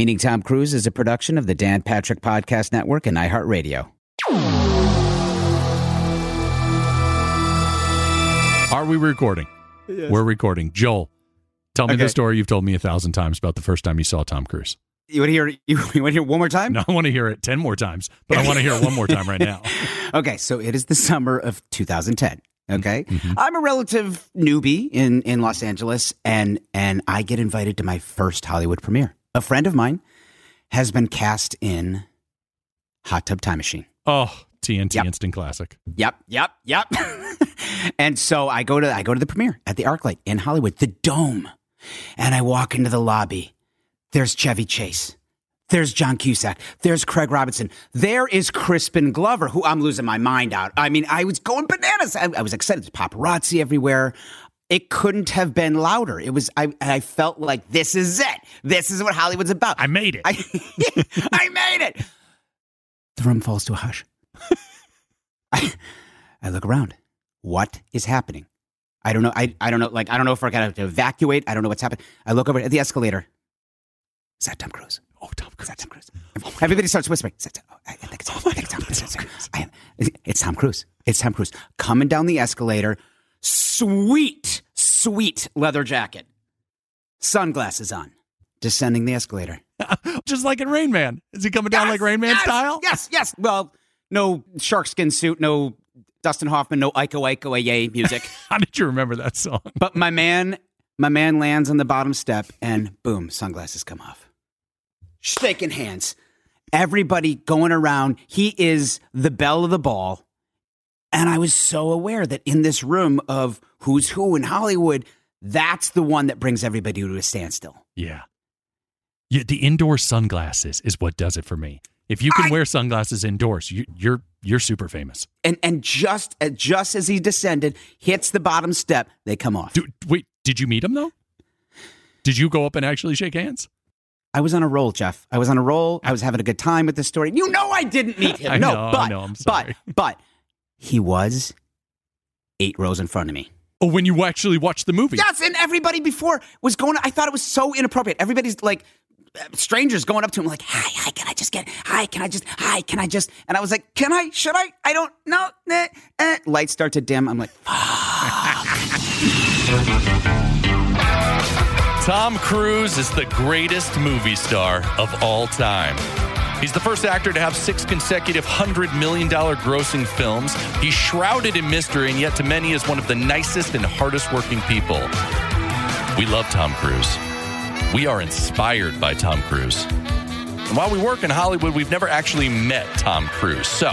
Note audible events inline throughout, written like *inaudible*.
Meeting Tom Cruise is a production of the Dan Patrick Podcast Network and iHeartRadio. Are we recording? We're recording. Joel, tell me Okay. the story you've told me a thousand times about the first time you saw Tom Cruise. You want to hear? You, *laughs* you want to hear one more time? No, I want to hear it 10 more times, but I want to hear it one more time right now. *laughs* Okay, so it is the summer of 2010. Okay, Mm-hmm. I'm a relative newbie in in Los Angeles, and and I get invited to my first Hollywood premiere. A friend of mine has been cast in Hot Tub Time Machine. Oh, TNT Yep. Instant Classic. Yep, yep, yep. *laughs* and so I go to I go to the premiere at the ArcLight in Hollywood, the Dome, and I walk into the lobby. There's Chevy Chase. There's John Cusack. There's Craig Robinson. There is Crispin Glover, who I'm losing my mind out. I mean, I was going bananas. I, I was excited. There's paparazzi everywhere. It couldn't have been louder. It was. I. I felt like this is it. This is what Hollywood's about. I made it. I, *laughs* I made it. The room falls to a hush. *laughs* I, I look around. What is happening? I don't know. I, I don't know. Like, I don't know if we're to evacuate. I don't know what's happening. I look over at the escalator. Is that Tom Cruise? oh, Tom Cruise. Is that Tom Cruise? Everybody starts whispering. Is that Tom- oh, I think it's, oh I think it's Tom Cruise. I- It's Tom Cruise. It's Tom Cruise. Coming down the escalator. Sweet, sweet leather jacket. Sunglasses on. Descending the escalator. *laughs* Just like in Rain Man. Is he coming down Yes, like Rain Man yes, style? Yes, yes. Well, no sharkskin suit, no Dustin Hoffman, no Iko Iko Yay music. *laughs* How did you remember that song? but my man, my man lands on the bottom step and boom, sunglasses come off. Shaking hands. Everybody going around. He is the belle of the ball. And I was so aware that in this room of who's who in Hollywood, that's the one that brings everybody to a standstill. Yeah. Yeah, the indoor sunglasses is what does it for me. If you can I- wear sunglasses indoors, you, you're you're super famous. And and just uh, just as he descended, hits the bottom step, they come off. Dude, wait, did you meet him though? Did you go up and actually shake hands? I was on a roll, Jeff. I was on a roll. I was having a good time with the story. You know I didn't meet him. *laughs* I no, know, but know, I'm sorry. but but he was eight rows in front of me. Oh, when you actually watched the movie. Yes, and everybody before was going. I thought it was so inappropriate. Everybody's like. Strangers going up to him like, "Hi, hi, can I just get? Hi, can I just? Hi, can I just?" And I was like, "Can I? Should I? I don't know." Eh, eh. Lights start to dim. I'm like, Tom Cruise is the greatest movie star of all time. He's the first actor to have six consecutive $100 million grossing films. He's shrouded in mystery, and yet to many is one of the nicest and hardest working people. We love Tom Cruise. We are inspired by Tom Cruise. And while we work in Hollywood, we've never actually met Tom Cruise. So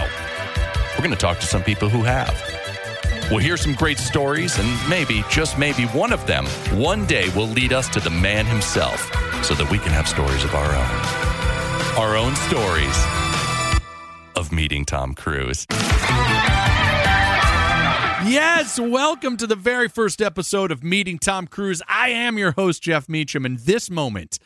we're going to talk to some people who have. We'll hear some great stories, and maybe, just maybe, one of them one day will lead us to the man himself so that we can have stories of our own. Our own stories of meeting Tom Cruise. Yes, welcome to the very first episode of Meeting Tom Cruise. I am your host, Jeff Meacham, and this moment,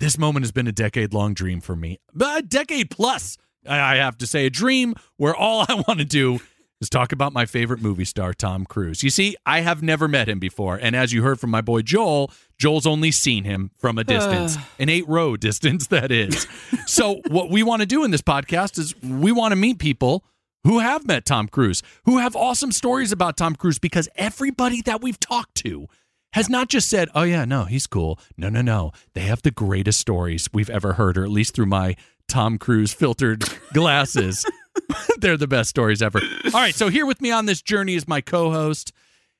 this moment has been a decade long dream for me. A decade plus, I have to say, a dream where all *laughs* I want to do is talk about my favorite movie star, Tom Cruise. You see, I have never met him before, and as you heard from my boy Joel, Joel's only seen him from a *sighs* distance, an eight row distance, *laughs* that is. so, what we want to do in this podcast is we want to meet people who have met Tom Cruise, who have awesome stories about Tom Cruise, because everybody that we've talked to has not just said, oh, yeah, no, he's cool. No, no, no. They have the greatest stories we've ever heard, or at least through my Tom Cruise filtered glasses. *laughs* *laughs* They're the best stories ever. All right, so here with me on this journey is my co host.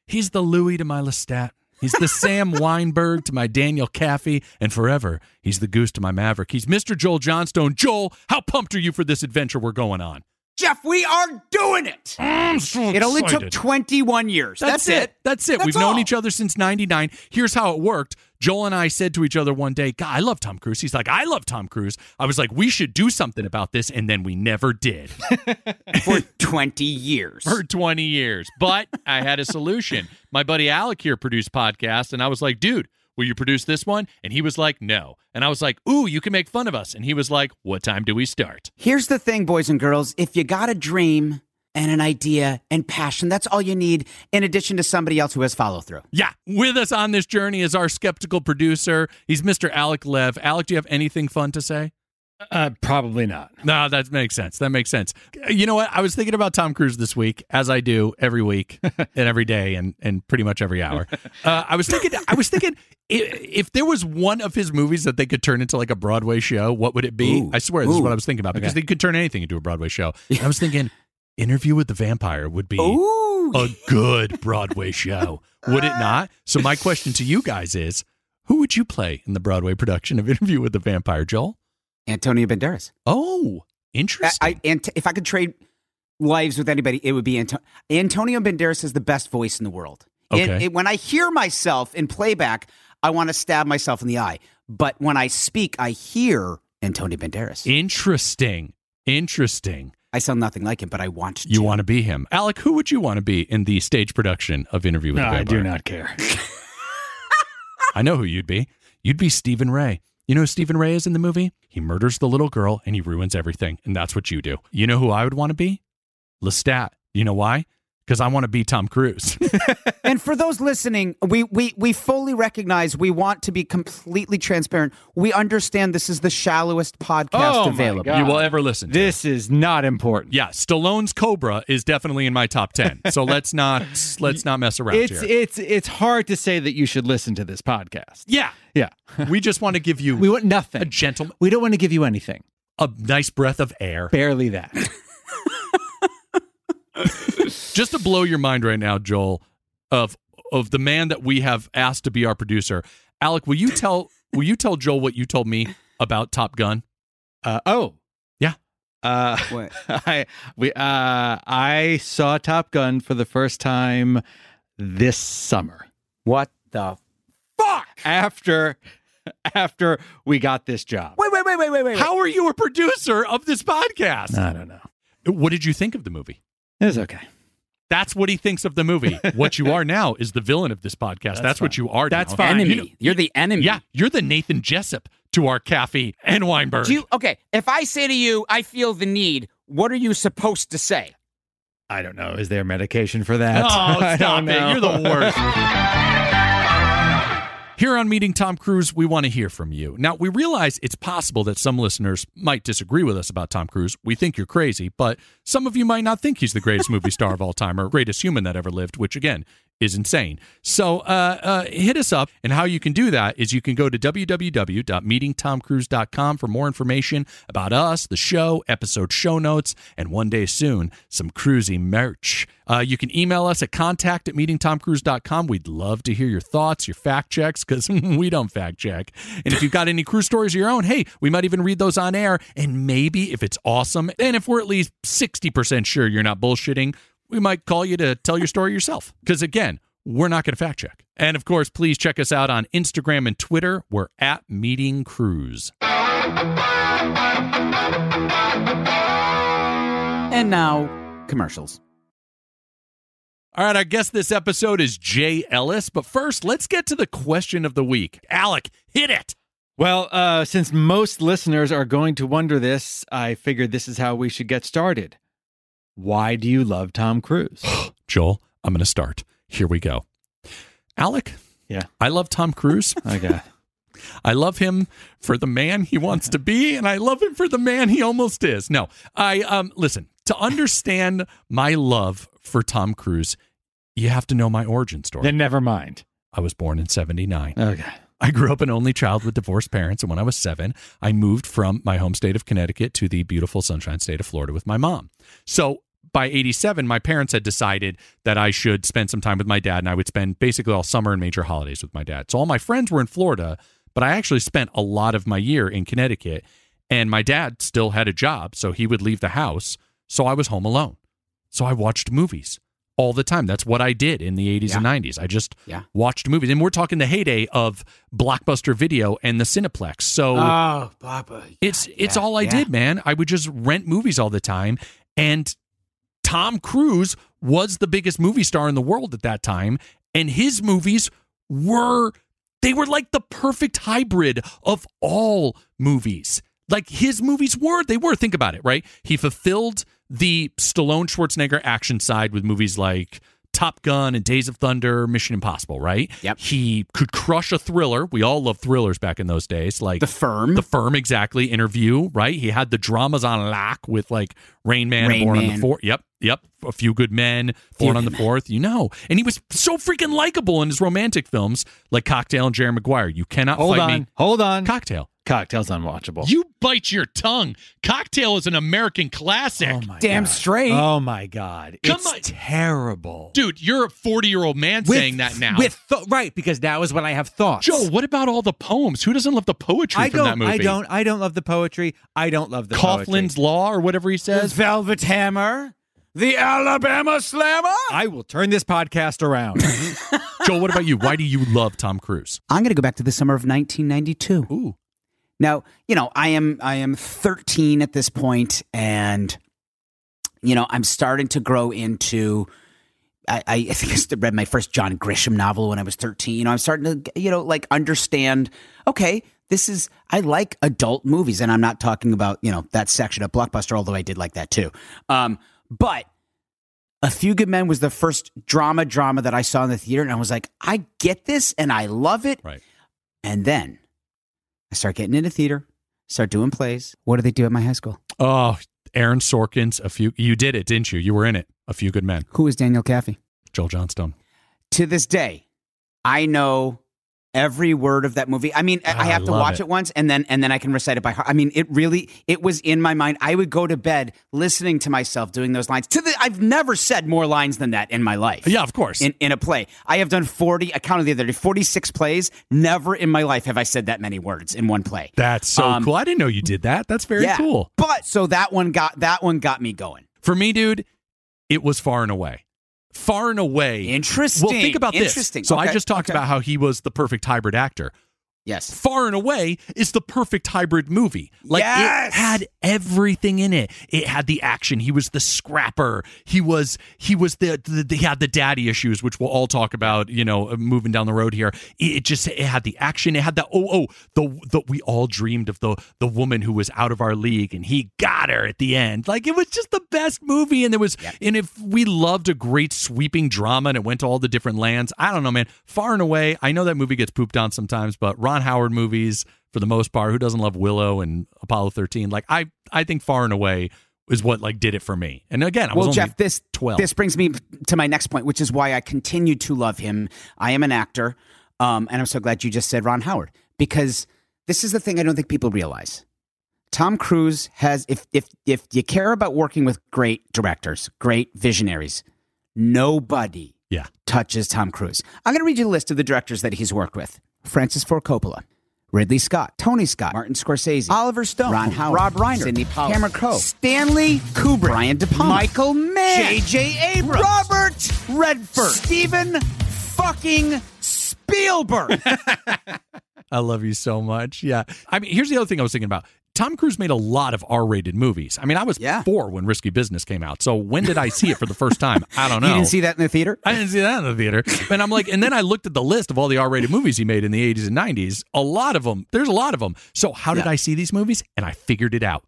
He's the Louis to my Lestat. He's the Sam *laughs* Weinberg to my Daniel Kaffee, and forever, he's the Goose to my Maverick. He's Mr. Joel Johnstone. Joel, how pumped are you for this adventure we're going on? Jeff, we are doing it. I'm so It only took 21 years. That's, That's, it. That's it. That's We've known each other since 99. Here's how it worked. Joel and I said to each other one day, God, I love Tom Cruise. He's like, I love Tom Cruise. I was like, we should do something about this. And then we never did *laughs* For 20 years. for 20 years. But I had a solution. My buddy Alec here produced podcasts. And I was like, dude, will you produce this one? And he was like, no. And I was like, ooh, you can make fun of us. And he was like, what time do we start? Here's the thing, boys and girls. If you got a dream and an idea and passion. That's all you need, in addition to somebody else who has follow through. Yeah, with us on this journey is our skeptical producer. He's Mr. Alec Lev. Alec, do you have anything fun to say? Uh, probably not. No, that makes sense. That makes sense. You know what? I was thinking about Tom Cruise this week, as I do every week *laughs* and every day, and and pretty much every hour. Uh, I was thinking. I was thinking if, if there was one of his movies that they could turn into like a Broadway show, what would it be? Ooh. I swear, this is what I was thinking about because Okay. they could turn anything into a Broadway show. And I was thinking, Interview with the Vampire would be Ooh. a good Broadway show, would it not? So my question to you guys is, who would you play in the Broadway production of Interview with the Vampire, Joel? Antonio Banderas. Oh, interesting. I, and if I could trade lives with anybody, it would be Anto- Antonio Banderas has the best voice in the world. Okay. it- when I hear myself in playback, I want to stab myself in the eye. But when I speak, I hear Antonio Banderas. Interesting. Interesting. I sound nothing like him, but I want to. You want to be him. Alec, who would you want to be in the stage production of Interview with No, the I do not care. *laughs* I know who you'd be. You'd be Stephen Rea. You know who Stephen Rea is in the movie? He murders the little girl and he ruins everything. And that's what you do. You know who I would want to be? Lestat. You know why? Because I want to be Tom Cruise. *laughs* And for those listening, we, we, we fully recognize we want to be completely transparent. We understand this is the shallowest podcast Oh available. You will ever listen to. This is not important. Yeah, Stallone's Cobra is definitely in my top 10. So *laughs* let's not let's not mess around It's here. it's it's hard to say that you should listen to this podcast. yeah. Yeah. *laughs* We just want to give you We want nothing. a gentle We don't want to give you anything. a nice breath of air. Barely that. Just to blow your mind right now, Joel, of of the man that we have asked to be our producer. Alec, will you tell will you tell Joel what you told me about Top Gun? Uh, oh. Yeah. Uh, What? *laughs* I we uh I saw Top Gun for the first time this summer What the fuck? after after we got this job. Wait, wait, wait, wait, wait, wait. How are you a producer of this podcast? I don't know. What did you think of the movie? It's okay. That's what he thinks of the movie. *laughs* what you are now is the villain of this podcast. That's, what you are. That's now. fine. enemy? You know- You're the enemy. yeah, you're the Nathan Jessup to our Kaffee and Weinberg. Do you, okay, if I say to you, I feel the need, what are you supposed to say? I don't know. Is there medication for that? Oh, *laughs* I stop don't it. know. You're the worst. *laughs* Here on Meeting Tom Cruise, we want to hear from you. Now, we realize it's possible that some listeners might disagree with us about Tom Cruise. We think you're crazy, but some of you might not think he's the greatest movie star of all time or greatest human that ever lived, which again is insane. So uh, uh, hit us up, and how you can do that is you can go to www.meetingtomcruise.com for more information about us, the show, episode show notes, and one day soon, some cruisy merch. Uh, you can email us at contact at meetingtomcruise.com. We'd love to hear your thoughts, your fact checks, because *laughs* we don't fact check. And if you've got any cruise stories of your own, hey, we might even read those on air. And maybe if it's awesome, and if we're at least 60% sure you're not bullshitting, we might call you to tell your story yourself. Because again, we're not going to fact check. And of course, please check us out on Instagram and Twitter. We're at Meeting Cruise. And now, commercials. All right, I guess this episode is Jay Ellis, but first, let's get to the question of the week. Alec, hit it. Well, uh, since most listeners are going to wonder this, I figured this is how we should get started. Why do you love Tom Cruise? *gasps* Joel, I'm going to start. Here we go. Alec, Yeah. I love Tom Cruise. *laughs* Okay. I love him for the man he wants to be, and I love him for the man he almost is. No, I um listen to understand my love for Tom Cruise. You have to know my origin story. then never mind. I was born in '79. Okay. I grew up an only child with divorced parents, and when I was seven, I moved from my home state of Connecticut to the beautiful Sunshine State of Florida with my mom. So by 87, my parents had decided that I should spend some time with my dad, and I would spend basically all summer and major holidays with my dad. So all my friends were in Florida, but I actually spent a lot of my year in Connecticut, and my dad still had a job, so he would leave the house. So I was home alone. So I watched movies all the time. That's what I did in the 80s and 90s. I just Yeah. watched movies. And we're talking the heyday of Blockbuster Video and the Cineplex. So Oh, Papa. it's it's yeah, all I yeah. did, man. I would just rent movies all the time. And Tom Cruise was the biggest movie star in the world at that time. And his movies were they were like the perfect hybrid of all movies. Like his movies were, they were. Think about it, right? He fulfilled the Stallone Schwarzenegger action side with movies like Top Gun and Days of Thunder, Mission Impossible, right? Yep. He could crush a thriller. We all loved thrillers back in those days, like The Firm. The Firm, exactly. Interview, right? He had the dramas on lock with like Rain Man, Rain Born on the Fourth. Yep, yep. A Few Good Men, Born Few on the Men. Fourth. You know, and he was so freaking likable in his romantic films like Cocktail and Jerry Maguire. You cannot Hold fight on. me. Hold on. Cocktail. Cocktail's unwatchable. You bite your tongue. Cocktail is an American classic. oh my Damn God. straight. Oh my god. Come it's on. terrible. Dude, you're a 40 year old man With- saying that now. With th- right, because that was when I have thoughts. Joe, what about all the poems? Who doesn't love the poetry I from don't that movie? I don't I don't love the poetry. I don't love the Coughlin's poetry. Law or whatever he The says. Velvet Hammer. The Alabama Slammer. I will turn this podcast around. *laughs* Joe, what about you? Why do you love Tom Cruise? I'm going to go back to the summer of 1992. Ooh. Now, you know, I am I am 13 at this point, and you know, I'm starting to grow into. I, I *laughs* think I read my first John Grisham novel when I was 13. You know, I'm starting to, you know, like understand. Okay, this is I like adult movies, and I'm not talking about you know that section of Blockbuster, although I did like that too. Um, but A Few Good Men was the first drama drama that I saw in the theater, and I was like, I get this, and I love it. Right. And then I start getting into theater, start doing plays. What do they do at my high school? Oh, Aaron Sorkin's a few. You did it, didn't you? You were in it. A few good men. Who is Daniel Kaffee? Joel Johnstone. To this day, I know every word of that movie. I mean, I- Ah, I have I to watch it. it. once and then and then I can recite it by heart. I mean, it really it was in my mind. I would go to bed listening to myself doing those lines. To the I've never said more lines than that in my life. Yeah, of course. In, in a play. I have done 40, I counted the other day, 46 plays. Never in my life have I said that many words in one play. That's so Um, cool. I didn't know you did that. That's very yeah. cool. But so that one got that one got me going. For me, dude, it was far and away. Far and away. Interesting. Well, think about this. Interesting. So I just talked okay. about how he was the perfect hybrid actor. Yes. Far and away is the perfect hybrid movie. Like Yes! it had everything in it. It had the action. He was the scrapper. He was he was the, the, he had the daddy issues, which we'll all talk about. You know, uh, moving down the road here. It, it just it had the action. It had the oh oh the the we all dreamed of the the woman who was out of our league and he got her at the end. Like it was just the best movie. And there was and if we loved a great sweeping drama and it went to all the different lands, I don't know, man. Far and away, I know that movie gets pooped on sometimes, but Ron Howard movies for the most part, who doesn't love Willow and Apollo 13? Like I I think Far and Away is what like did it for me. And again, I was Well, Jeff, this 12. this brings me to my next point, which is why I continue to love him. I am an actor, um, and I'm so glad you just said Ron Howard because this is the thing I don't think people realize. Tom Cruise has, if if if you care about working with great directors, great visionaries, nobody yeah. touches Tom Cruise. I'm going to read you a list of the directors that he's worked with: Francis Ford Coppola, Ridley Scott, Tony Scott, Martin Scorsese, Oliver Stone, Ron Howard, Rob Reiner, Sydney Pollack, Cameron Crowe, Stanley Kubrick, Brian De Palma, Michael Mann, J.J. Abrams, Robert Redford, Steven fucking Spielberg. *laughs* I love you so much. Yeah. I mean, here's the other thing I was thinking about. Tom Cruise made a lot of R-rated movies. I mean, I was Yeah. four when Risky Business came out. So when did I see it for the first time? I don't know. *laughs* You didn't see that in the theater? I didn't see that in the theater. And I'm like, and then I looked at the list of all the R-rated movies he made in the 80s and 90s. A lot of them. There's a lot of them. So how did Yeah. I see these movies? And I figured it out.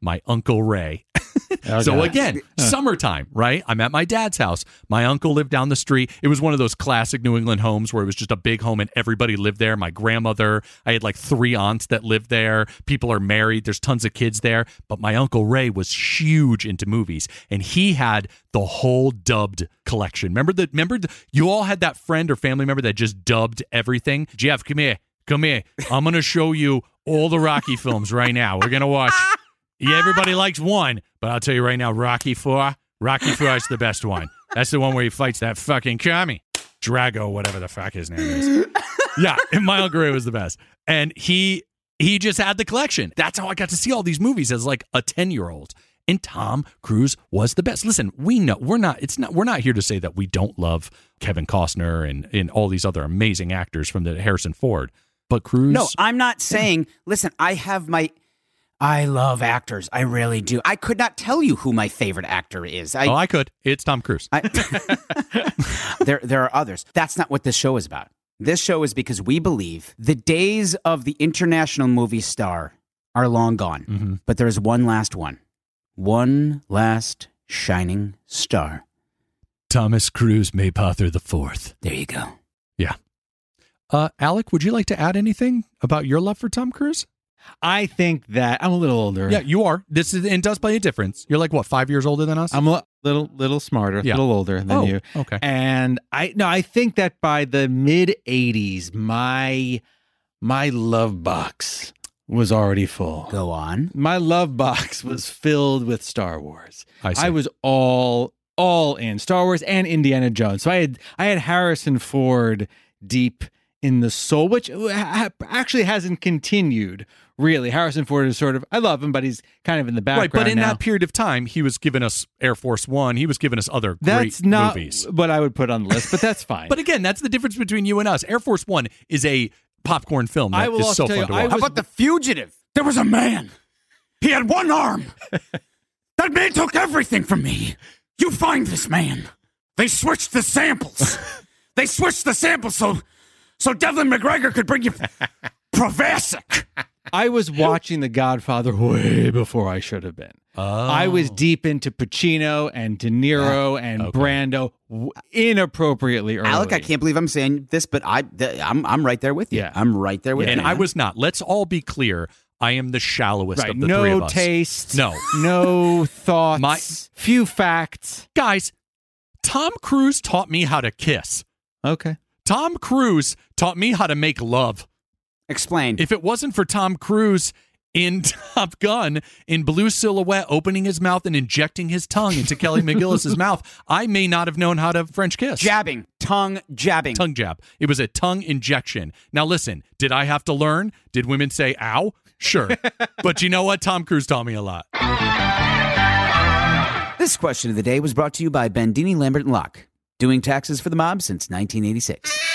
My uncle Ray. *laughs* *laughs* So again, summertime, right? I'm at my dad's house. My uncle lived down the street. It was one of those classic New England homes where it was just a big home and everybody lived there. My grandmother, I had like three aunts that lived there. People are married. There's tons of kids there. But my uncle Ray was huge into movies and he had the whole dubbed collection. Remember that? remember the, you all had that friend or family member that just dubbed everything? Jeff, come here. Come here. I'm going to show you all the Rocky films right now. We're going to watch yeah, everybody likes one, but I'll tell you right now, Rocky Four, Rocky Four is the best one. That's the one where he fights that fucking commie, Drago, whatever the fuck his name is. yeah, *laughs* and my Gray was the best, and he he just had the collection. That's how I got to see all these movies as like a ten year old. And Tom Cruise was the best. Listen, we know we're not. It's not. We're not here to say that we don't love Kevin Costner and and all these other amazing actors from the Harrison Ford. But Cruise, No, I'm not saying. Listen, I have my. I love actors. I really do. I could not tell you who my favorite actor is. I, oh, I could. It's Tom Cruise. I *laughs* there, there are others. That's not what this show is about. This show is because we believe the days of the international movie star are long gone, Mm-hmm. but there's one last one. One last shining star. Thomas Cruise Mapother the Fourth. There you go. Yeah. Uh, Alec, would you like to add anything about your love for Tom Cruise? I think that I'm a little older. Yeah, you are. This is and does play a difference. You're like what, five years older than us? I'm a little little smarter, a Yeah. little older than oh, you. okay. And I no, I think that by the mid '80s, my my love box was already full. Go on. My love box was filled with Star Wars. I, see. I was all all in Star Wars and Indiana Jones. So I had I had Harrison Ford deep in the soul, which uh, actually hasn't continued. Really, Harrison Ford is sort of I love him, but he's kind of in the background. right, but in now. that period of time, he was giving us Air Force One. He was giving us other that's great not movies. what I would put on the list, but that's fine. *laughs* But again, that's the difference between you and us. Air Force One is a popcorn film that I will also so tell fun you, to I watch. How about the fugitive? There was a man. He had one arm. *laughs* that man took everything from me. You find this man. They switched the samples. *laughs* they switched the samples so so Devlin MacGregor could bring you Provasic. I was watching The Godfather way before I should have been. I was Oh. deep into Pacino and De Niro ah, and Okay. Brando inappropriately early. Alec, I can't believe I'm saying this, but I th- I'm I'm right there with you. Yeah. I'm right there with and you. And I was not. Let's all be clear. I am the shallowest Right, of the three of us. taste, No. no *laughs* thoughts, My- few facts. Guys, Tom Cruise taught me how to kiss. Okay, Tom Cruise taught me how to make love. Explain. If it wasn't for Tom Cruise in *laughs* Top Gun, in Blue Silhouette, opening his mouth and injecting his tongue into Kelly *laughs* McGillis's mouth, I may not have known how to French kiss. jabbing, tongue jabbing. Tongue jab. It was a tongue injection. Now, listen, did I have to learn? Did women say ow? Sure. *laughs* but you know what? Tom Cruise taught me a lot. This question of the day was brought to you by Bendini Lambert and Locke, doing taxes for the mob since 1986.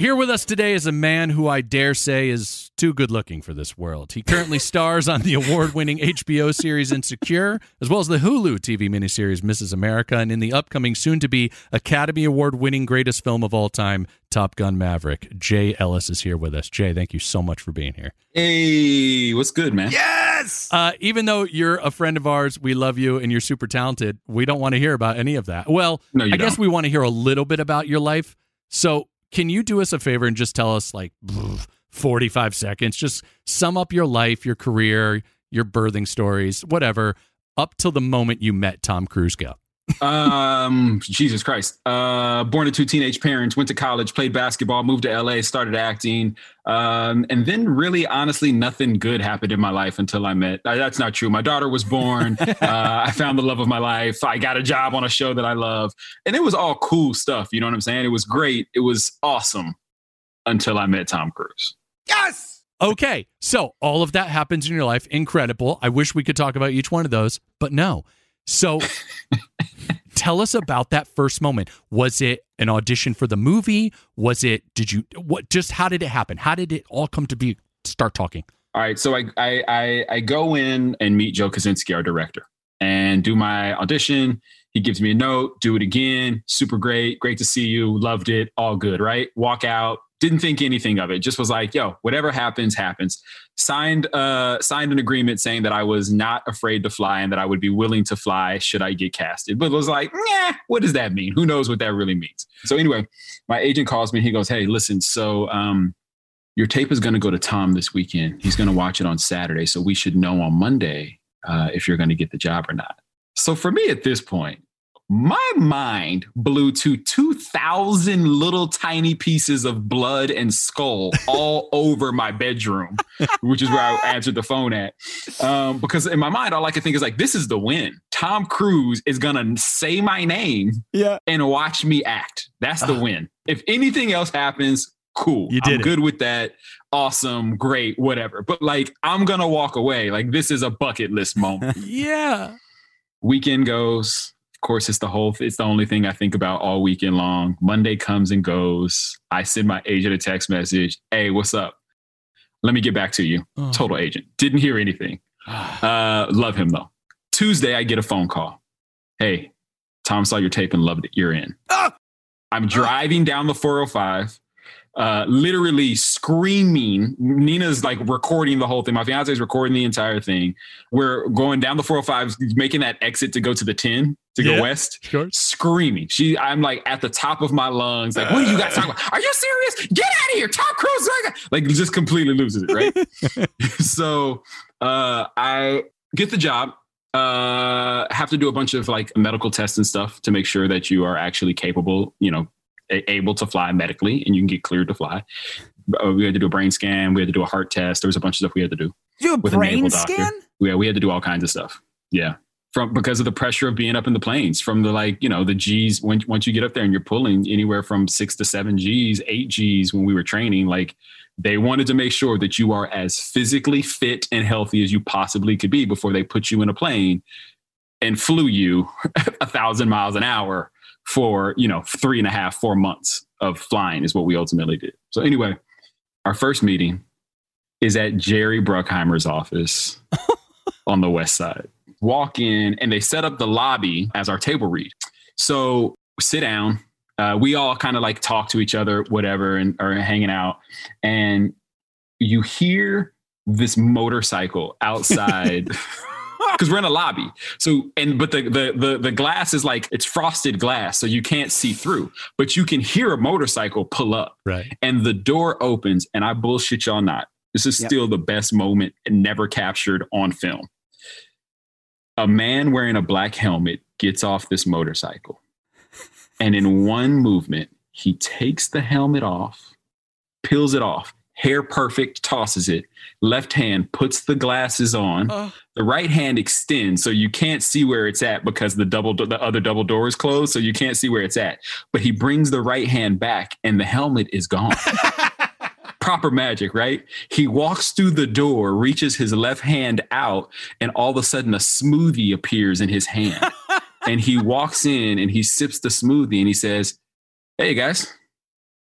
Here with us today is a man who I dare say is too good looking for this world. He currently *laughs* stars on the award winning HBO series Insecure, as well as the Hulu TV miniseries Mrs. America, and in the upcoming soon to be Academy Award winning greatest film of all time, Top Gun Maverick. Jay Ellis is here with us. Jay, thank you so much for being here. Hey, what's good, man? Yes! Uh, even though you're a friend of ours, we love you and you're super talented, we don't want to hear about any of that. Well, No, I guess don't. we want to hear a little bit about your life. So, can you do us a favor and just tell us, like, *sniffs* 45 seconds? Just sum up your life, your career, your birthing stories, whatever, up till the moment you met Tom Cruise. Go. Um, Jesus Christ. Uh, born to two teenage parents, went to college, played basketball, moved to LA, started acting. Um, and then really, honestly, nothing good happened in my life until I met. uh, That's not true. My daughter was born. *laughs* uh, I found the love of my life. I got a job on a show that I love, and it was all cool stuff. You know what I'm saying? It was great. It was awesome until I met Tom Cruise. Yes! Okay, so all of that happens in your life. Incredible. I wish we could talk about each one of those, but no. So *laughs* tell us about that first moment. Was it an audition for the movie? Was it, did you, what, just how did it happen? How did it all come to be? Start talking. All right, so I I I, I go in and meet Joe Kosinski, our director, and do my audition. He gives me a note, do it again. Super great, great to see you. Loved it, all good, right? Walk out. Didn't think anything of it. Just was like, yo, whatever happens, happens. Signed uh signed an agreement saying that I was not afraid to fly and that I would be willing to fly should I get casted. But it was like, yeah, what does that mean? Who knows what that really means? So anyway, my agent calls me. and He goes, hey, listen, so um your tape is going to go to Tom this weekend. He's going to watch it on Saturday. So we should know on Monday uh, if you're going to get the job or not. So for me at this point, my mind blew to 2,000 little tiny pieces of blood and skull all *laughs* over my bedroom, which is where I answered the phone at. Um, because in my mind, all I could think is like, this is the win. Tom Cruise is going to say my name Yeah. and watch me act. That's the Ah. win. If anything else happens, cool. You did I'm it. good with that. Awesome, great, whatever. But like, I'm gonna walk away. Like, this is a bucket list moment. *laughs* Yeah. weekend goes. Of course, it's the whole. It's the only thing I think about all weekend long. Monday comes and goes. I send my agent a text message. Hey, what's up? Let me get back to you. Oh. Total agent. Didn't hear anything. *sighs* Uh, love him though. Tuesday, I get a phone call. Hey, Tom saw your tape and loved it. You're in. Ah! I'm driving down the 405 uh, literally screaming. Nina's like recording the whole thing. My fiance is recording the entire thing. We're going down the 405, making that exit to go to the 10 to Yeah. go west. Sure. Screaming. She, I'm like at the top of my lungs. Like, what are you guys talking about? Are you serious? Get out of here, Tom Cruise! Like, like just completely loses it, right? *laughs* so, uh, I get the job. Uh, have to do a bunch of like medical tests and stuff to make sure that you are actually capable. You know, able to fly medically and you can get cleared to fly. Uh, we had to do a brain scan. We had to do a heart test. There was a bunch of stuff we had to do. Do a With a brain doctor. scan? Yeah, we had to do all kinds of stuff. Yeah. From because of the pressure of being up in the planes, from the like, you know, the G's when once you get up there and you're pulling anywhere from six to seven G's, eight G's when we were training, like they wanted to make sure that you are as physically fit and healthy as you possibly could be before they put you in a plane and flew you *laughs* a thousand miles an hour for you know three and a half four months of flying is what we ultimately did. So anyway our first meeting is at jerry bruckheimer's office *laughs* on the west side. Walk in and they set up the lobby as our table read. So sit down. Uh, we all kind of like talk to each other whatever and are hanging out. And you hear this motorcycle *laughs* outside *laughs* because we're in a lobby so and but the, the the the glass is like it's frosted glass so you can't see through but you can hear a motorcycle pull up Right. and the door opens and i bullshit y'all not this is Yep. still the best moment and never captured on film a man wearing a black helmet gets off this motorcycle and in one movement he takes the helmet off peels it off hair perfect tosses it. Left hand puts the glasses on. Oh. the right hand extends so you can't see where it's at because the double the other double door is closed so you can't see where it's at. But he brings the right hand back and the helmet is gone. *laughs* Proper magic right? He walks through the door reaches his left hand out and all of a sudden a smoothie appears in his hand. *laughs* And he walks in and he sips the smoothie and he says hey guys.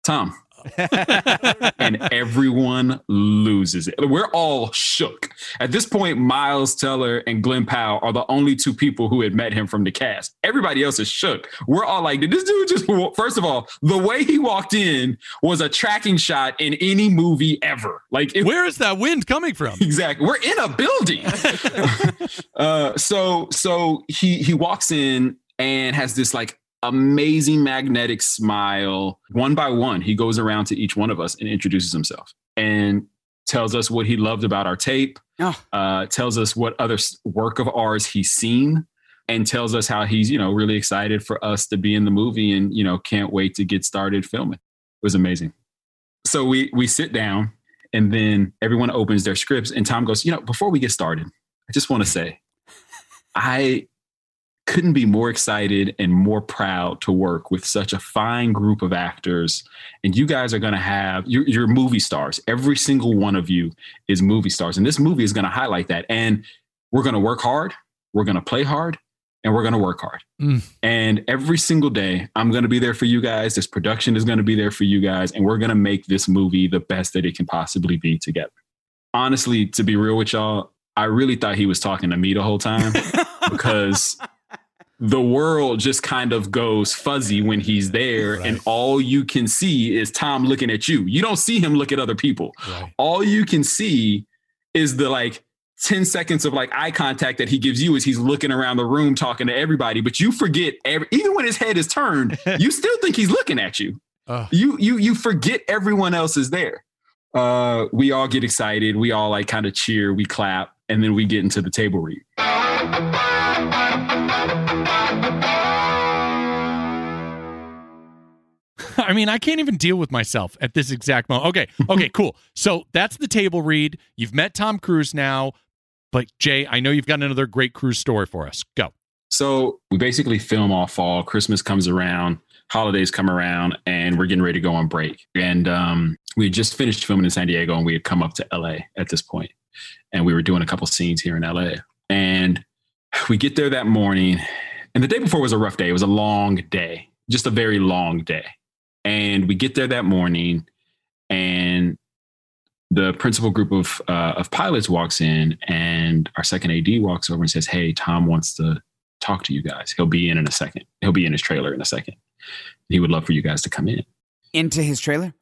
Tom *laughs* and everyone loses it. We're all shook. At this point, Miles Teller and Glen Powell are the only two people who had met him from the cast. Everybody else is shook. We're all like, did this dude just, first of all, the way he walked in was a tracking shot in any movie ever. Like, it, Where is that wind coming from? Exactly. We're in a building. *laughs* uh, so so he he walks in and has this like amazing magnetic smile. One by one, he goes around to each one of us and introduces himself and tells us what he loved about our tape. Oh. Uh, tells us what other work of ours he's seen. And tells us how he's, you know, really excited for us to be in the movie and, you know, can't wait to get started filming. It was amazing. So we we sit down and then everyone opens their scripts and tom goes you know before we get started i just want to say i couldn't be more excited and more proud to work with such a fine group of actors and you guys are going to have you're, you're movie stars every single one of you is movie stars and this movie is going to highlight that and we're going to work hard we're going to play hard and we're going to work hard Mm. and every single day, I'm going to be there for you guys. This production is going to be there for you guys. And we're going to make this movie the best that it can possibly be together. Honestly, to be real with y'all, I really thought he was talking to me the whole time *laughs* because the world just kind of goes fuzzy when he's there. And all you can see is Tom looking at you. You don't see him look at other people Right. all you can see is the like 10 seconds of like eye contact that he gives you as he's looking around the room talking to everybody but you forget every, even when his head is turned *laughs* you still think he's looking at you Ugh. you you you forget everyone else is there uh we all get excited we all like kind of cheer we clap and then we get into the table read I mean, I can't even deal with myself at this exact moment. Okay, *laughs* okay, cool. So that's the table read. You've met Tom Cruise now, but Jay, I know you've got another great cruise story for us. Go. So we basically film all fall. Christmas comes around, holidays come around, and we're getting ready to go on break. And um, we had just finished filming in San Diego, and we had come up to LA at this point, and we were doing a couple scenes here in LA. And *sighs* we get there that morning, and the day before was a rough day. It was a long day, just a very long day. And we get there that morning, and the principal group of uh, of pilots walks in, and our second AD walks over and says, "Hey, Tom wants to talk to you guys. He'll be in in a second. He'll be in his trailer in a second. He would love for you guys to come in. Into his trailer?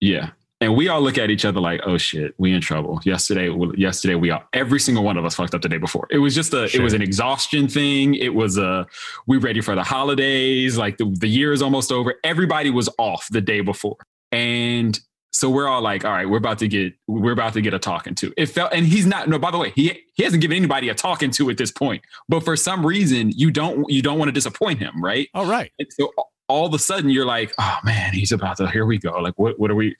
Yeah. And we all look at each other like, oh shit, we in trouble. Yesterday, yesterday we all, every single one of us fucked up the day before. It was just a, sure. it was an exhaustion thing. It was a, we ready for the holidays. Like the, the year is almost over. Everybody was off the day before. And so we're all like, all right, we're about to get, we're about to get a talking to. It felt, and he's not, no, by the way, he, he hasn't given anybody a talking to at this point, but for some reason you don't, you don't want to disappoint him. Right. All right. And so all of a sudden you're like, oh man, he's about to, here we go. Like, what, what are we?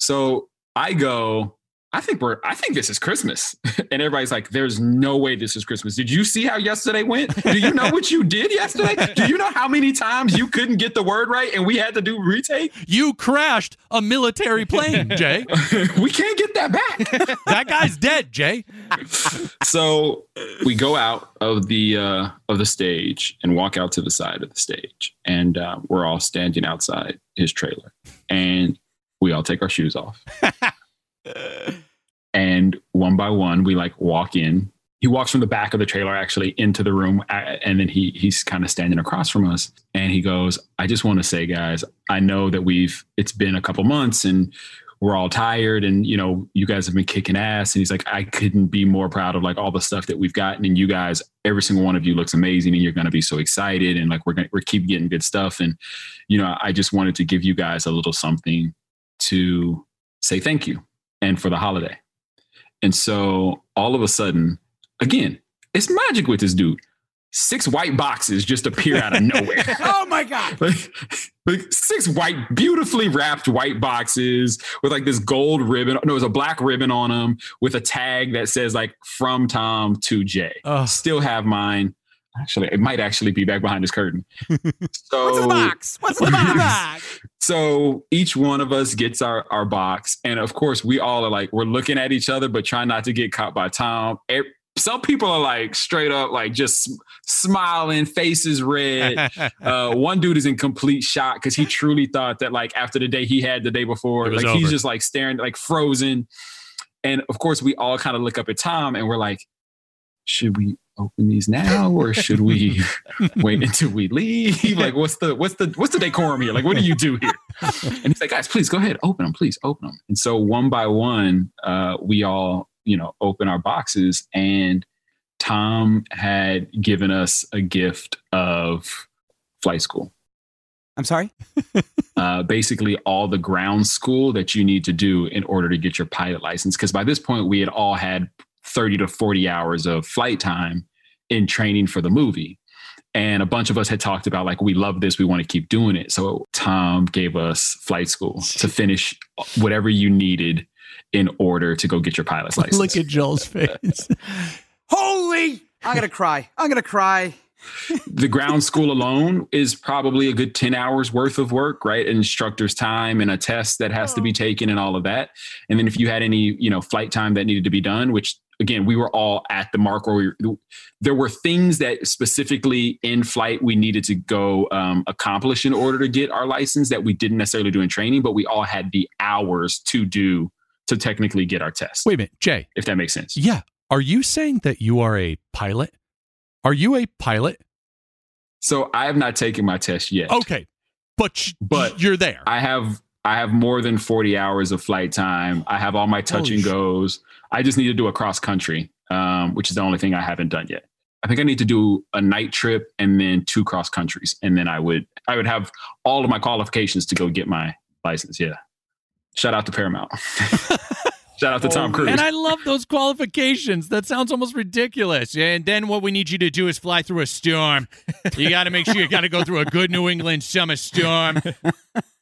So I go, I think we're, I think this is Christmas. *laughs* And everybody's like, there's no way this is Christmas. Did you see how yesterday went? Do you know what you did yesterday? Do you know how many times you couldn't get the word right and we had to do retake? You crashed a military plane, *laughs* Jay. we can't get that back. *laughs* that guy's dead, Jay. So we go out of the, uh, of the stage and walk out to the side of the stage. And uh, we're all standing outside his trailer. And we all take our shoes off. and one by one, we like walk in. He walks from the back of the trailer actually into the room, and then he he's kind of standing across from us, and he goes, "I just want to say, guys, I know that we've it's been a couple months, and we're all tired and you know you guys have been kicking ass and he's like i couldn't be more proud of like all the stuff that we've gotten and you guys every single one of you looks amazing and you're going to be so excited and like we're going to we're keep getting good stuff and you know i just wanted to give you guys a little something to say thank you and for the holiday. And so all of a sudden, again, it's magic with this dude. Six white boxes just appear out of nowhere. *laughs* *laughs* oh my God. like, like, six white, beautifully wrapped white boxes with like this gold ribbon. No, it was a black ribbon on them with a tag that says like from Tom to Jay. Still have mine. Actually, it might actually be back behind this curtain. *laughs* So, What's in the box? What's in the box? *laughs* so each one of us gets our, our box. And of course, we all are like, we're looking at each other, but trying not to get caught by Tom. Some people are like straight up, like just smiling, faces red. *laughs* uh, one dude is in complete shock because he truly thought that, like, after the day he had the day before, like over. he's just like staring, like frozen. And of course, we all kind of look up at Tom and we're like, should we open these now or should we *laughs* wait until we leave? Like, what's the what's the what's the decorum here? Like, what do you do here? And he's like, guys, please go ahead, open them, please open them. And so one by one, uh, we all you know open our boxes, and Tom had given us a gift of flight school. I'm sorry. *laughs* uh, basically, all the ground school that you need to do in order to get your pilot license. Because by this point, we had all had 30 to 40 hours of flight time in training for the movie. And a bunch of us had talked about like we love this, we want to keep doing it. So Tom gave us flight school to finish whatever you needed in order to go get your pilot's license. Look at Joel's face. *laughs* Holy! I'm gonna cry. I'm gonna cry. *laughs* the ground school alone is probably a good 10 hours worth of work right an instructor's time and a test that has to be oh. taken and all of that and then if you had any you know flight time that needed to be done which again, we were all at the mark where we, there were things that specifically in flight we needed to go um, accomplish in order to get our license that we didn't necessarily do in training, but we all had the hours to do to technically get our test. Wait a minute, Jay. If that makes sense. Yeah. Are you saying that you are a pilot? Are you a pilot? So I have not taken my test yet. Okay. But, but you're there. I have I have more than 40 hours of flight time. I have all my touch Holy and goes. I just need to do a cross country, um, which is the only thing I haven't done yet. I think I need to do a night trip and then two cross countries, and then I would I would have all of my qualifications to go get my license. Yeah, shout out to Paramount. *laughs* *laughs* Shout out to Tom Cruise. And I love those qualifications. That sounds almost ridiculous. And then what we need you to do is fly through a storm. You got to make sure you got to go through a good New England summer storm.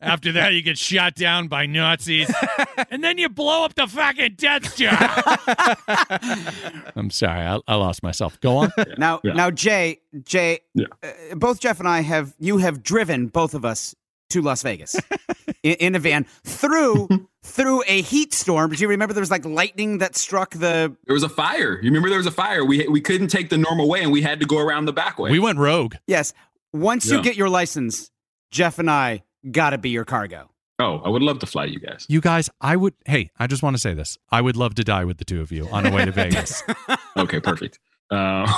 After that, you get shot down by Nazis. And then you blow up the fucking Death Star. I'm sorry. I, I, lost myself. Go on. Now, yeah. now, Jay, Jay, yeah. uh, both Jeff and I have, you have driven both of us to Las Vegas in, in, a van through through a heat storm. Do you remember there was like lightning that struck the? There was a fire. You remember there was a fire. We we couldn't take the normal way, and we had to go around the back way. We went rogue. Yes. Once yeah. you get your license, Jeff and I gotta be your cargo. Oh, I would love to fly you guys. You guys, I would. Hey, I just want to say this. I would love to die with the two of you on the way to *laughs* Vegas. okay, perfect. *laughs* Uh,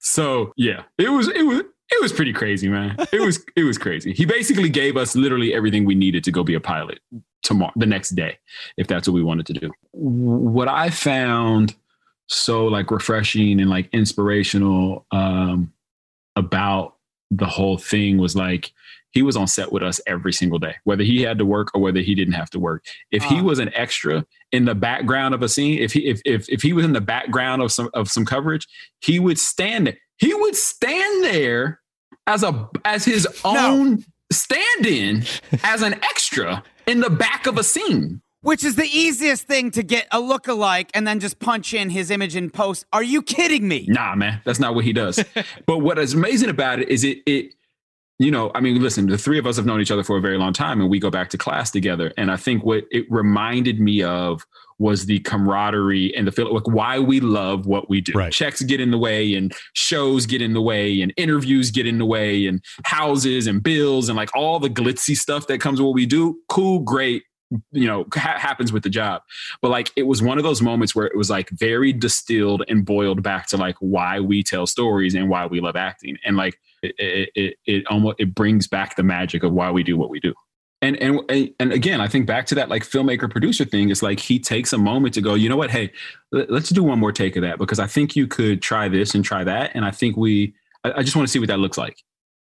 so yeah, it was it was it was pretty crazy, man. It was it was crazy. He basically gave us literally everything we needed to go be a pilot tomorrow, the next day, if that's what we wanted to do. What I found so like refreshing and like inspirational um, about the whole thing was like he was on set with us every single day, whether he had to work or whether he didn't have to work. If he Ah. was an extra in the background of a scene, if he if if if he was in the background of some of some coverage, he would stand there. He would stand there as a as his own stand-in *laughs* as an extra in the back of a scene. Which is the easiest thing to get a look-alike and then just punch in his image in post. Are you kidding me? Nah, man, that's not what he does. *laughs* but what is amazing about it is it it you know, I mean, listen, the three of us have known each other for a very long time and we go back to class together. And I think what it reminded me of was the camaraderie and the feel like why we love what we do. Right. Checks get in the way and shows get in the way and interviews get in the way and houses and bills and like all the glitzy stuff that comes with what we do. Cool, great, you know, ha- happens with the job. But like it was one of those moments where it was like very distilled and boiled back to like why we tell stories and why we love acting. And like it it, it, it almost it brings back the magic of why we do what we do. And and and again, I think back to that like filmmaker producer thing. It's like he takes a moment to go, you know what? Hey, let- let's do one more take of that because I think you could try this and try that. And I think we, I, I just want to see what that looks like.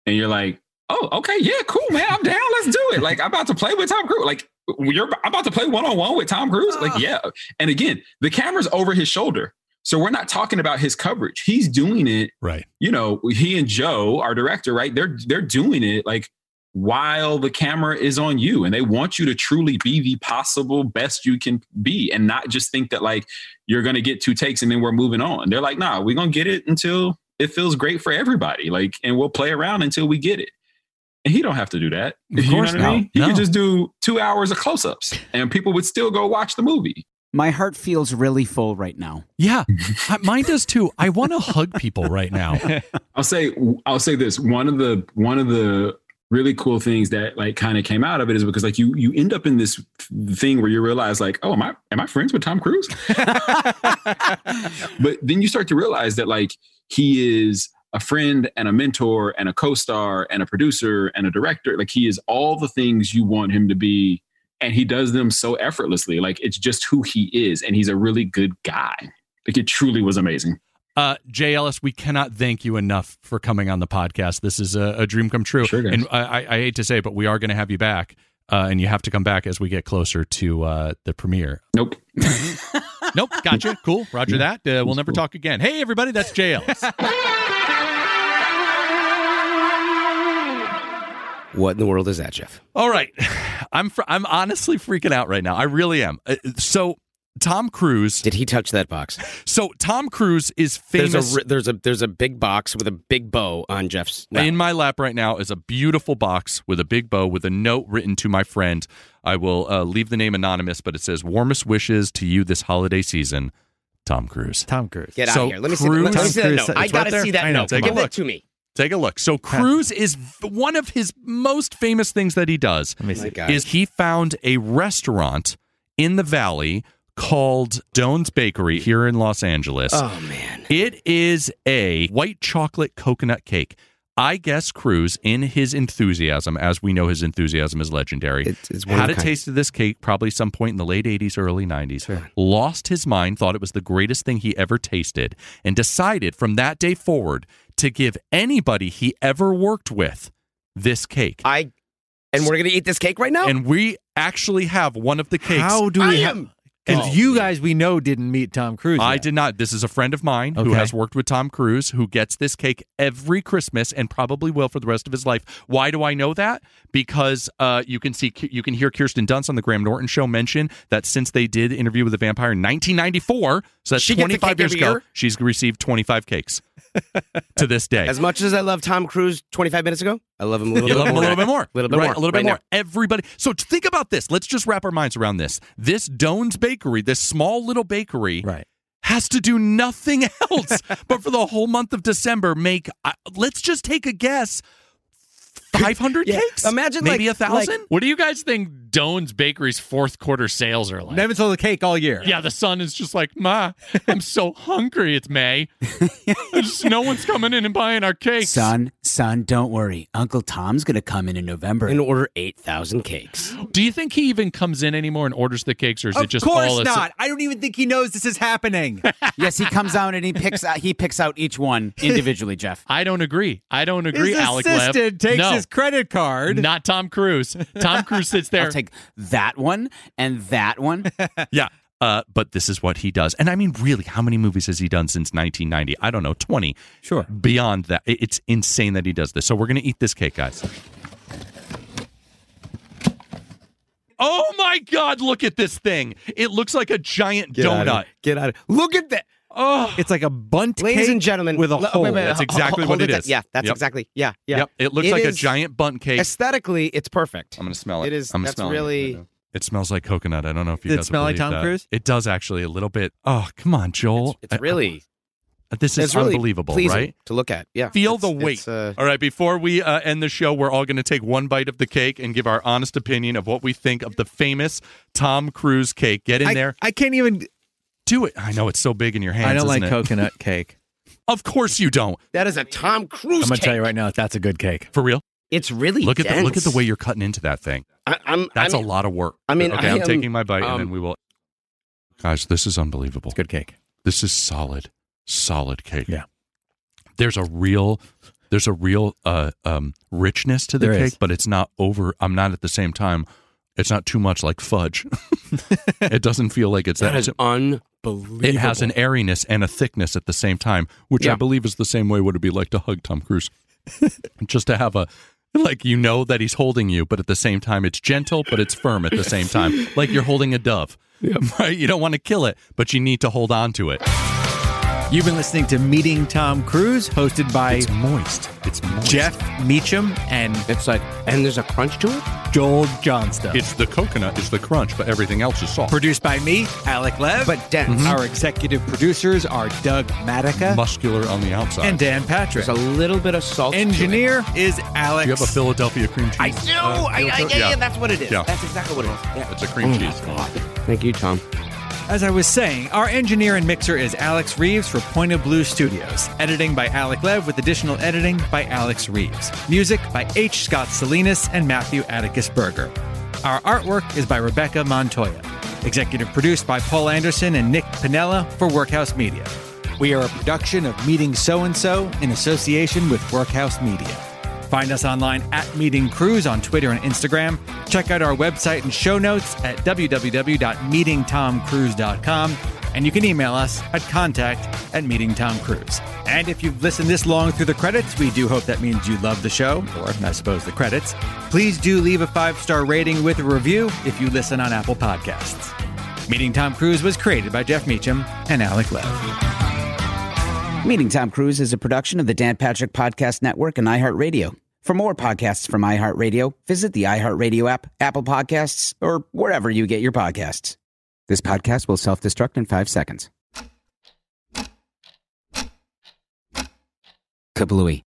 And you're like, oh, okay, yeah, cool, man, I'm down. Let's do it. Like I'm about to play with Tom Cruise. Like you're I'm about to play one on one with Tom Cruise. Like yeah. And again, the camera's over his shoulder, so we're not talking about his coverage. He's doing it Right. you know, he and Joe, our director, right? They're they're doing it like while the camera is on you and they want you to truly be the possible best you can be and not just think that like you're going to get two takes and then we're moving on. They're like, "Nah, we're going to get it until it feels great for everybody." Like and we'll play around until we get it. And he don't have to do that. Of You know what I mean? He No. could just do 2 hours of close-ups and people would still go watch the movie. My heart feels really full right now. Yeah. Mine does too. I want to hug people right now. *laughs* I'll say I'll say this one of the one of the really cool things that like kind of came out of it is because like you you end up in this thing where you realize like oh am I am I friends with Tom Cruise? *laughs* but then you start to realize that like he is a friend and a mentor and a co-star and a producer and a director. Like he is all the things you want him to be and he does them so effortlessly. Like it's just who he is and he's a really good guy. Like it truly was amazing Uh, Jay Ellis, we cannot thank you enough for coming on the podcast. This is a, a dream come true. Sure, and I, I, I hate to say, it, but we are going to have you back, uh, and you have to come back as we get closer to uh, the premiere. nope *laughs* Nope, gotcha. Cool. Roger that. Uh, we'll never talk again. Hey, everybody, that's Jay Ellis. *laughs* What in the world is that, Jeff? All right, *sighs* I'm fr- I'm honestly freaking out right now. I really am. Uh, so Tom Cruise. Did he touch that box? So Tom Cruise is famous. There's a there's a there's a big box with a big bow on Jeff's. lap. In my lap right now is a beautiful box with a big bow with a note written to my friend. I will uh, leave the name anonymous, but it says "Warmest wishes to you this holiday season, Tom Cruise." Tom Cruise. Get out so of here. Let me see. Let, let me Cruise- see that note. I gotta there. see that I know, note. take a Give look. it to me. Take a look. So Cruise is one of his most famous things that he does Let me see. Is he found a restaurant in the valley called Doan's Bakery here in Los Angeles. Oh man. It is a white chocolate coconut cake. I guess Cruise, in his enthusiasm, as we know his enthusiasm is legendary, It's- it's one had of a a kind. taste of this cake probably some point in the late 80s, early 90s, lost his mind, thought it was the greatest thing he ever tasted, and decided from that day forward to give anybody he ever worked with this cake. I and we're gonna eat this cake right now. And we actually have one of the cakes. How do I we? am- Because Oh, you guys we know didn't meet Tom Cruise. I yet. did not. This is a friend of mine who has worked with Tom Cruise, who gets this cake every Christmas and probably will for the rest of his life. Why do I know that? Because uh, you can see, you can hear Kirsten Dunst on the Graham Norton Show mention that since they did Interview with the Vampire in 1994, so that's She 25 years ago, year? she's received 25 cakes to this day. As much as I love Tom Cruise 25 minutes ago, I love him a little You bit love him a little bit more. little bit right? more. A little bit right more. now. Everybody. So think about this. Let's just wrap our minds around this. This Doan's Bakery, this small little bakery, Right. has to do nothing *laughs* else but for the whole month of December make uh, let's just take a guess 500 Yeah. cakes? Imagine, maybe like- a thousand. what do you guys think Doan's Bakery's fourth quarter sales are like? Never haven't sold a cake all year. Yeah, the son is just like, Ma, I'm *laughs* so hungry. It's May. *laughs* Just no one's coming in and buying our cakes. Son, son, don't worry. Uncle Tom's gonna come in in November. and order 8,000 cakes. Do you think he even comes in anymore and orders the cakes, or is Of it just course all a- not. I don't even think he knows this is happening. *laughs* yes, he comes out and he picks out he picks out each one individually, Jeff. I don't agree. I don't agree, his Alec Lev. takes no, his credit card. not Tom Cruise. Tom Cruise sits there. I'll take that one and that one. *laughs* Yeah. Uh, but this is what he does. And I mean, really, how many movies has he done since 1990? I don't know, 20. Sure. Beyond that, it's insane that he does this. So we're going to eat this cake, guys. Oh my God, look at this thing. It looks like a giant donut. Get out of Look at that. Oh, It's like a Bundt Ladies cake and gentlemen. with a l- hole. wait, wait, That's exactly what hold it there. is. Yeah, that's Yep. exactly. Yeah, yeah. yep. It looks It like a giant Bundt cake. Aesthetically, it's perfect. I'm going to smell it. It is- I'm that's smelling it really- right. It smells like coconut. I don't know if you Did it guys smell like Tom that. Cruise? It does actually a little bit. Oh, come on, Joel. It's I- really, this is really unbelievable, right? to look at. Yeah, Feel It's- the weight. uh, All right, before we uh, end the show, we're all going to take one bite of the cake and give our honest opinion of what we think of the famous Tom Cruise cake. Get in I, there, I can't even. Do it. I know it's so big in your hands. I don't like isn't it? coconut *laughs* cake. Of course you don't. that is a Tom Cruise. I'm gonna cake. tell you right now, that's a good cake. For real. It's really Look at the look at the way you're cutting into that thing. I, I'm. That's I mean, a lot of work. I mean, okay, I I'm am, taking my bite and um, then we will. Guys, this is unbelievable. It's good cake. This is solid, solid cake. Yeah. There's a real, there's a real uh, um, richness to the There cake, is. but it's not over. I'm not at the same time. It's not too much like fudge. *laughs* it doesn't feel like it's That that. is unbelievable. it has an airiness and a thickness at the same time, which I believe is the same way would it be like to hug Tom Cruise. *laughs* Just to have a like you know that he's holding you, but at the same time it's gentle, but it's firm at the same time, *laughs* like you're holding a dove. Right? You don't want to kill it, but you need to hold on to it. You've been listening to Meeting Tom Cruise, hosted by It's moist. It's moist. Jeff Meacham and It's like, and there's a crunch to it. Joel Johnston. It's the coconut, it's the crunch, but everything else is soft. produced by me, Alec Lev. But dense. Our executive producers are Doug Matica Muscular on the outside. and Dan Patrick. There's a little bit of salt. to it. Engineer is Alex. Do you have a Philadelphia cream cheese? I do. uh, I, I, yeah, yeah. yeah, that's what it is. Yeah. That's exactly what it is. Yeah. It's a cream Oh, cheese. God. Thank you, Tom. As I was saying, our engineer and mixer is Alex Reeves for Point of Blue Studios. Editing by Alec Lev with additional editing by Alex Reeves. Music by H. Scott Salinas and Matthew Atticus Berger. Our artwork is by Rebecca Montoya. Executive produced by Paul Anderson and Nick Pinella for Workhouse Media. We are a production of Meeting So and So in association with Workhouse Media. Find us online at Meeting Cruise on Twitter and Instagram. Check out our website and show notes at www.meetingtomcruise.com. And you can email us at contact at meetingtomcruise. And if you've listened this long through the credits, we do hope that means you love the show, or I suppose the credits. Please do leave a five star rating with a review if you listen on Apple Podcasts. Meeting Tom Cruise was created by Jeff Meacham and Alec Lev. Meeting Tom Cruise is a production of the Dan Patrick Podcast Network and iHeartRadio. For more podcasts from iHeartRadio, visit the iHeartRadio app, Apple Podcasts, or wherever you get your podcasts. This podcast will self destruct in five seconds. Kablooey.